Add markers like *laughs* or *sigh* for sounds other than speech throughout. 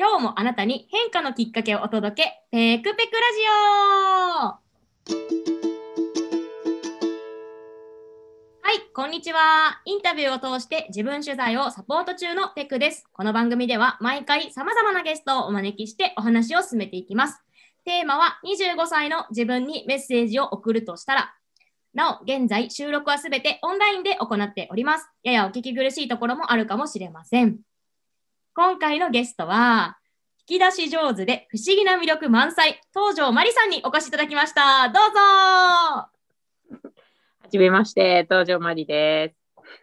今日もあなたに変化のきっかけをお届け、ペクペクラジオはい、こんにちは。インタビューを通して自分取材をサポート中のペクです。この番組では毎回様々なゲストをお招きしてお話を進めていきます。テーマは25歳の自分にメッセージを送るとしたら、なお、現在収録はすべてオンラインで行っております。ややお聞き苦しいところもあるかもしれません。今回のゲストは、引き出し上手で不思議な魅力満載、東條まりさんにお越しいただきました。どうぞはじめまして、東條まりです。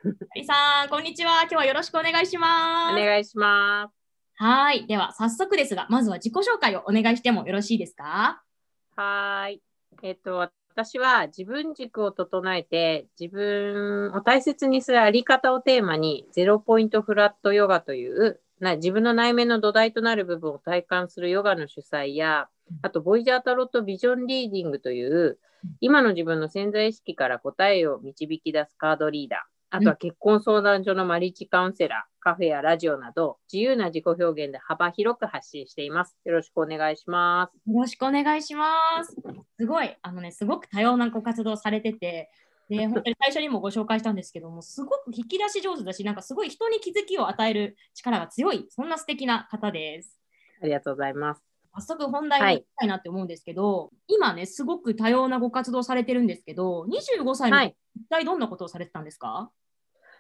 まりさん、こんにちは。今日はよろしくお願いしおます。願いします。はい。では、早速ですが、まずは自己紹介をお願いしてもよろしいですか？はーい。えっ、と、私は自分軸を整えて、自分を大切にするあり方をテーマに、ゼロポイントフラットヨガという、な自分の内面の土台となる部分を体感するヨガの主催や、あと、ボイジャータロットビジョンリーディングという、今の自分の潜在意識から答えを導き出すカードリーダー、あとは結婚相談所のマリッチカウンセラー、カフェやラジオなど、自由な自己表現で幅広く発信しています。よろしくお願いします。よろしくお願いします。すごい、あのね、すごく多様なご活動されてて、で、本当に最初にもご紹介したんですけども、すごく引き出し上手だし、なんかすごい人に気づきを与える力が強い、そんな素敵な方です。ありがとうございます。早速本題に行きたいなって思うんですけど、今ね、すごく多様なご活動されてるんですけど、25歳の時、はい。一体どんなことをされてたんですか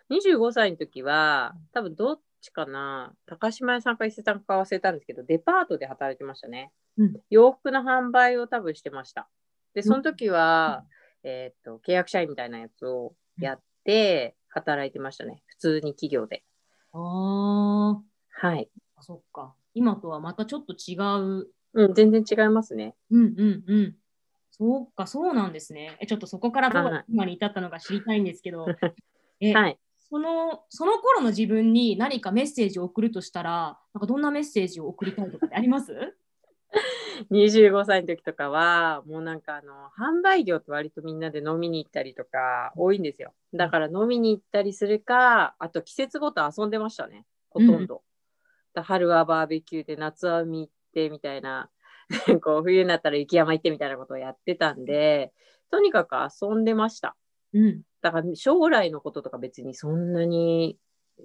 25歳の時は、多分どっちかな、高島屋さんか伊勢さんか忘れたんですけど、デパートで働いてましたね。うん洋服の販売を多分してました。で、その時は、えーっと、契約社員みたいなやつをやって、働いてましたね。普通に企業で。あーはい。あ、そっか。今とはまたちょっと違う。うん、全然違いますね。うんうんうん。そうか、そうなんですね。えちょっとそこからどうはい今に至ったのか知りたいんですけど、*laughs* えはい。そのその頃の自分に何かメッセージを送るとしたら、なんかどんなメッセージを送りたいとかってあります？*laughs* *laughs* 25歳の時とかは、もうなんかあの、販売業って割とみんなで飲みに行ったりとか多いんですよ。だから飲みに行ったりするか、あと季節ごと遊んでましたね。ほとんど。だ春はバーベキューで夏は海行ってみたいな、*laughs* こう冬になったら雪山行ってみたいなことをやってたんで、とにかく遊んでました。うん。だから将来のこととか別にそんなに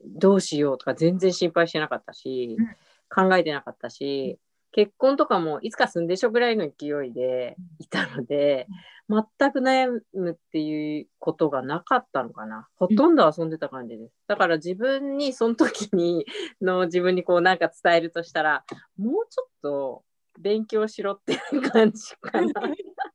どうしようとか全然心配してなかったし、考えてなかったし、結婚とかもいつかすんでしょぐらいの勢いでいたので、全く悩むっていうことがなかったのかな。ほとんど遊んでた感じです。だから自分にその時に *laughs* の自分にこうなんか伝えるとしたら、もうちょっと勉強しろっていう感じかな。*laughs*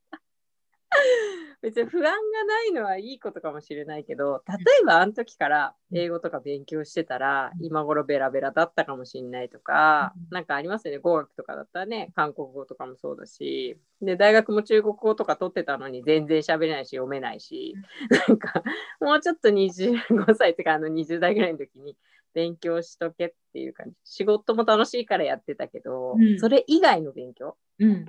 *laughs* 別に不安がないのはいいことかもしれないけど例えばあの時から英語とか勉強してたら今頃ベラベラだったかもしれないとかなんかありますよね。語学とかだったらね韓国語とかもそうだしで大学も中国語とか取ってたのに全然喋れないし読めないしなんかもうちょっと25歳とかあの20代ぐらいの時に勉強しとけっていう感じ。仕事も楽しいからやってたけど、うん。それ以外の勉強うん。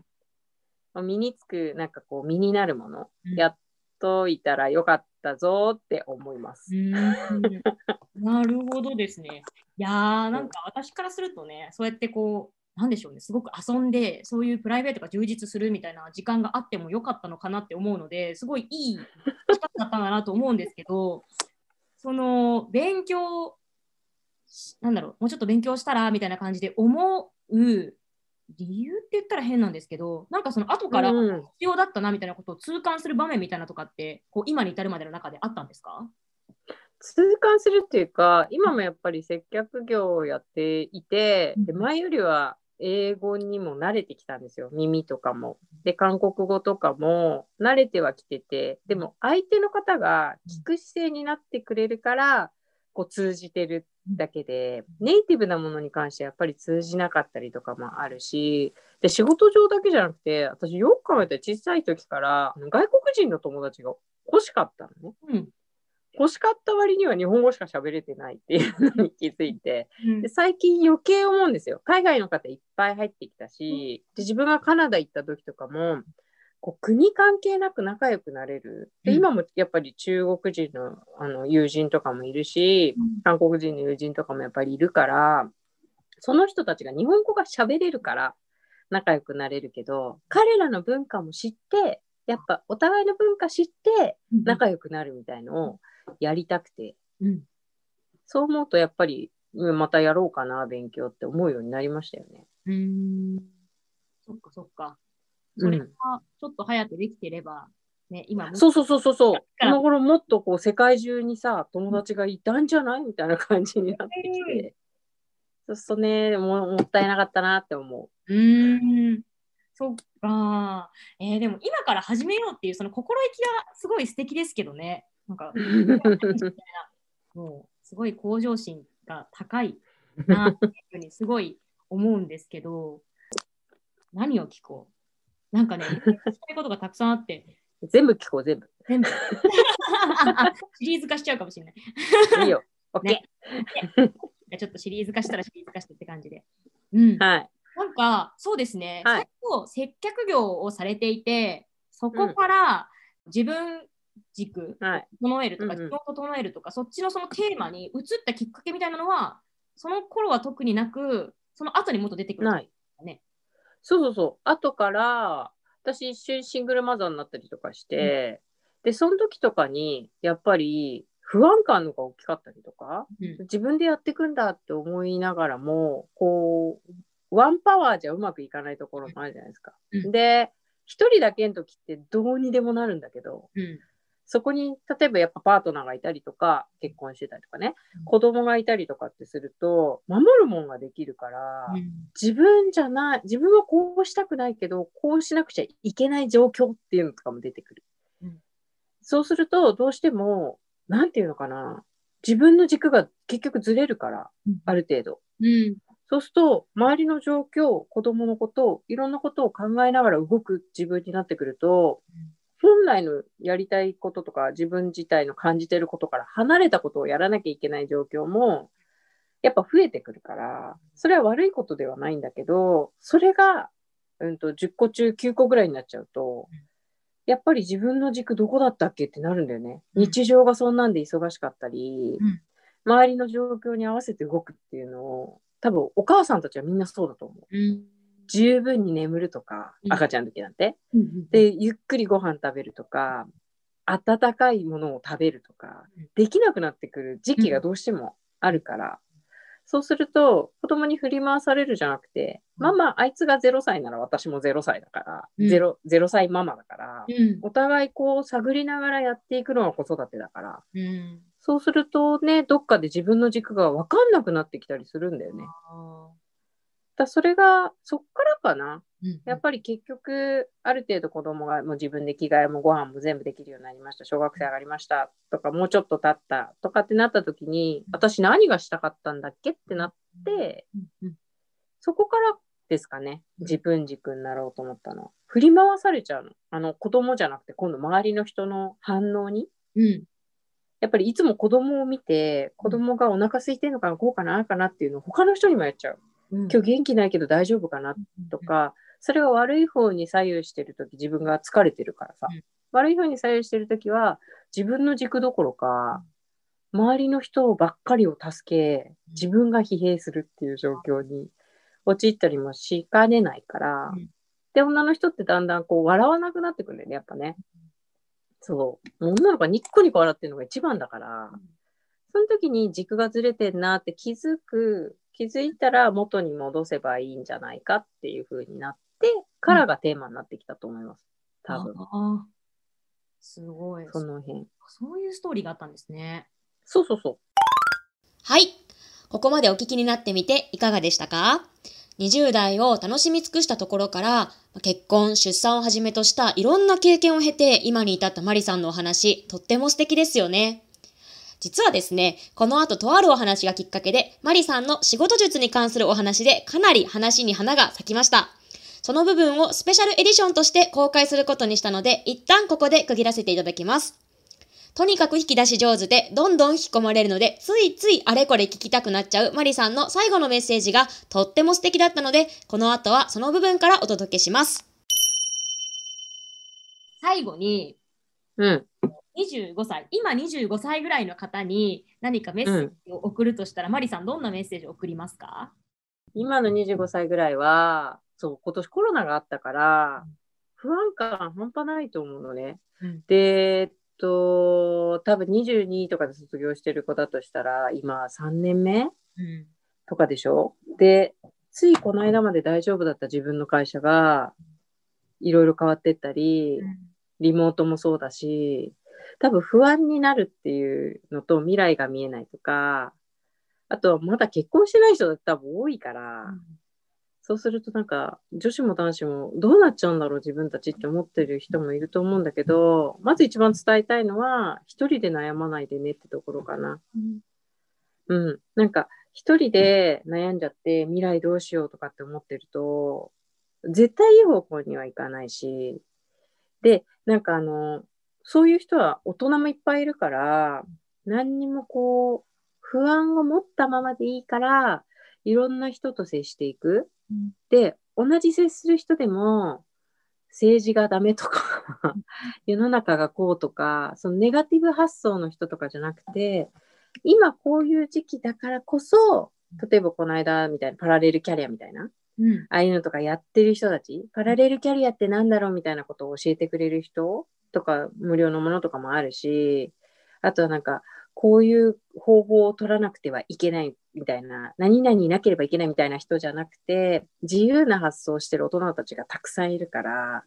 身につくなんかこう身になるものうんやっといたらよかったぞって思います。*laughs* なるほどですね。いやー、なんか私からするとね、そうやってこう、なんでしょうね、すごく遊んで、そういうプライベートが充実するみたいな時間があってもよかったのかなって思うので、すごいいい時間だったんだなと思うんですけど、*laughs* その勉強、なんだろう、もうちょっと勉強したらみたいな感じで思う理由って言ったら変なんですけど、なんかその後からうん。必要だったなみたいなことを痛感する場面みたいなとかって、こう今に至るまでの中であったんですか？痛感するっていうか今もやっぱり接客業をやっていてでうん。前よりは英語にも慣れてきたんですよ。耳とかも。で韓国語とかも慣れてはきててでも相手の方が聞く姿勢になってくれるからこう通じてるだけでネイティブなものに関してやっぱり通じなかったりとかもあるしで仕事上だけじゃなくて私よく考えたら小さい時から外国人の友達が欲しかったのね。うん。欲しかった割には日本語しか喋れてないっていうのに気づいてうん。で最近余計思うんですよ。海外の方いっぱい入ってきたしで自分がカナダ行った時とかもこう国関係なく仲良くなれるでうん今もやっぱり中国人のあの友人とかもいるし韓国人の友人とかもやっぱりいるからその人たちが日本語が喋れるから仲良くなれるけど、彼らの文化も知って、やっぱお互いの文化知って仲良くなるみたいのをやりたくて、うん。そう思うとやっぱりうんまたやろうかな、勉強って思うようになりましたよね。うーん。そっかそっか。それがちょっと早くできてれば、ね、今もそうそうそうそうそう。この頃もっとこう世界中にさ、友達がいたんじゃないみたいな感じになってきて。そうするとねも、もったいなかったなって思うーん。そっか。えーでも今から始めようっていうその心意気がすごい素敵ですけどね。なんか、*laughs* う。もうすごい向上心が高いなっていうふうにすごい思うんですけど、何を聞こう？なんかね、聞きたいことがたくさんあって、*laughs* 全部聞こう、全部。全部 *laughs* シリーズ化しちゃうかもしれない。いいよ。オッケじゃあちょっとシリーズ化したらシリーズ化してって感じで。うんー。。はい。なんか、そうですね、はい接客業をされていて、そこから自分軸はい。整えるとか、自分を整えるとか、そっちのそのテーマに移ったきっかけみたいなのは、その頃は特になく、その後にもっと出てくるんない。そうそうそう。後から、私一瞬シングルマザーになったりとかして、で、その時とかに、やっぱり不安感のが大きかったりとか、うん。自分でやっていくんだって思いながらも、こう、ワンパワーじゃうまくいかないところもあるじゃないですか。うん。で、一人だけの時ってどうにでもなるんだけど、うんそこに例えばやっぱパートナーがいたりとか、結婚してたりとかねうん、子供がいたりとかってすると、守るもんができるから、うん。自分じゃない、自分はこうしたくないけど、こうしなくちゃいけない状況っていうのとかも出てくる。うん。そうすると、どうしても、なんていうのかな、自分の軸が結局ずれるから、うん。ある程度。うん。そうすると、周りの状況、子供のこと、いろんなことを考えながら動く自分になってくると、本来のやりたいこととか、自分自体の感じてることから離れたことをやらなきゃいけない状況も、やっぱ増えてくるから、それは悪いことではないんだけど、それが、うんと、10個中9個ぐらいになっちゃうとうん、やっぱり自分の軸どこだったっけってなるんだよね。うん日常がそんなんで忙しかったり、うん周りの状況に合わせて動くっていうのを、多分お母さんたちはみんなそうだと思う。うん十分に眠るとかう、ん。赤ちゃんの時なんて。うんで、ゆっくりご飯食べるとか、温かいものを食べるとかうん、できなくなってくる時期がどうしてもあるから、そうすると、子供に振り回されるじゃなくて、うん。ママ、あいつが0歳なら私も0歳だから、うん。ゼロ 0, 歳ママだから、うん。お互いこう探りながらやっていくのが子育てだから、うん。そうするとね、どっかで自分の軸が分かんなくなってきたりするんだよね。あだそれが、そっからかな。やっぱり結局、ある程度子供がもう自分で着替えもご飯も全部できるようになりました。小学生上がりました。とか、もうちょっと経った。とかってなった時に、私何がしたかったんだっけってなって、うんそこからですかね。自分軸になろうと思ったのは。振り回されちゃうの。あの、子供じゃなくて、今度周りの人の反応に。うんやっぱりいつも子供を見て、子供がお腹空いてるのかな、こうかな、ああかなっていうのを他の人にもやっちゃう。うん。今日元気ないけど大丈夫かな？とか、それが悪い方に左右してるとき、自分が疲れてるからさ、うん。悪い方に左右してるときは、自分の軸どころか、周りの人ばっかりを助け、自分が疲弊するっていう状況に陥ったりもしかねないから、うん。で、女の人ってだんだんこう笑わなくなってくるんだよね、やっぱね。そう。女の子がニッコニコ笑ってるのが一番だから、その時に軸がずれてんなって気づく、気づいたら元に戻せばいいんじゃないかっていう風になってからがテーマになってきたと思います。多分。あーすごい。その辺。そういうストーリーがあったんですね。そうそうそはい。ここまでお聞きになってみていかがでしたか ?20 代を楽しみ尽くしたところから、結婚、出産をはじめとしたいろんな経験を経て今に至ったマリさんのお話、とっても素敵ですよね。実はですね、この後とあるお話がきっかけで、マリさんの仕事術に関するお話でかなり話に花が咲きました。その部分をスペシャルエディションとして公開することにしたので、一旦ここで区切らせていただきます。とにかく引き出し上手で、どんどん引き込まれるので、ついついあれこれ聞きたくなっちゃうマリさんの最後のメッセージがとっても素敵だったので、この後はその部分からお届けします。最後に、う。うん。25歳、今25歳ぐらいの方に何かメッセージを送るとしたら、マリさん、どんなメッセージを送りますか？今の25歳ぐらいは、そう、今年コロナがあったから、不安感半端ないと思うのね。うん。で、と、多分22とかで卒業してる子だとしたら、今3年目うん。とかでしょ？で、ついこの間まで大丈夫だった自分の会社が、いろいろ変わってったり、リモートもそうだし、多分不安になるっていうのと未来が見えないとか、あとはまだ結婚してない人だって多分多いから、そうするとなんか女子も男子もどうなっちゃうんだろう自分たちって思ってる人もいると思うんだけど、まず一番伝えたいのは一人で悩まないでねってところかな。うんうん。なんか一人で悩んじゃって未来どうしようとかって思ってると、絶対いい方向にはいかないし、で、なんかあの、そういう人は大人もいっぱいいるから、何にもこう、不安を持ったままでいいから、いろんな人と接していく。うんで、同じ接する人でも、政治がダメとか、世の中がこうとか、そのネガティブ発想の人とかじゃなくて、今こういう時期だからこそ、例えばこの間みたいなパラレルキャリアみたいな、うんああいうのとかやってる人たち、パラレルキャリアってなんだろうみたいなことを教えてくれる人とか、無料のものとかもあるし、あとはなんか、こういう方法を取らなくてはいけないみたいな、何々いなければいけないみたいな人じゃなくて、自由な発想をしてる大人たちがたくさんいるから、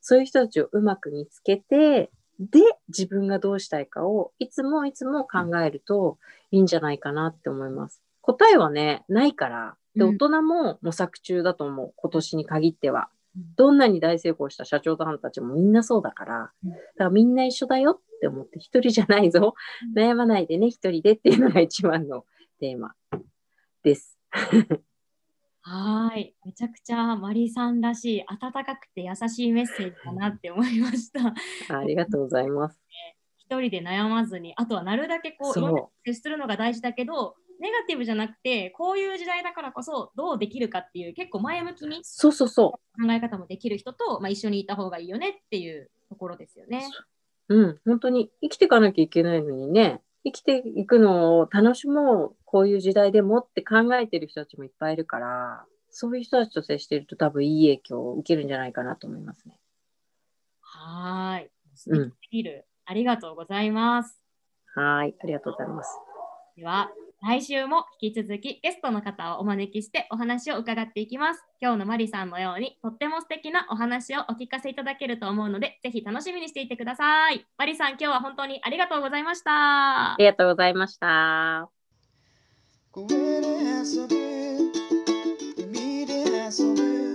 そういう人たちをうまく見つけて、で、自分がどうしたいかをいつもいつも考えるといいんじゃないかなって思います。答えはね、ないから。で、うん大人も模索中だと思う。今年に限ってはうん。どんなに大成功した社長さんたちもみんなそうだから。うんだからみんな一緒だよって思って、一人じゃないぞ。うん悩まないでね、一人でっていうのが一番のテーマです。はーい。めちゃくちゃマリさんらしい、温かくて優しいメッセージだなって思いました。*laughs* ありがとうございます。*laughs* 一人で悩まずに、あとはなるだけこう、するのが大事だけど、ネガティブじゃなくて、こういう時代だからこそ、どうできるかっていう、結構前向きにそうそうそ考え方もできる人と、まあ、一緒にいた方がいいよねっていうところですよね。う。うん、本当に生きていかなきゃいけないのにね、生きていくのを楽しもう、こういう時代でもって考えてる人たちもいっぱいいるから、そういう人たちと接してると多分いい影響を受けるんじゃないかなと思いますね。はーい。素敵すぎる、ありがとうございます。はい、ありがとうございます。では、来週も引き続きゲストの方をお招きしてお話を伺っていきます。今日のマリさんのようにとっても素敵なお話をお聞かせいただけると思うので、ぜひ楽しみにしていてください。マリさん、今日は本当にありがとうございました。ありがとうございました。君で遊ぶ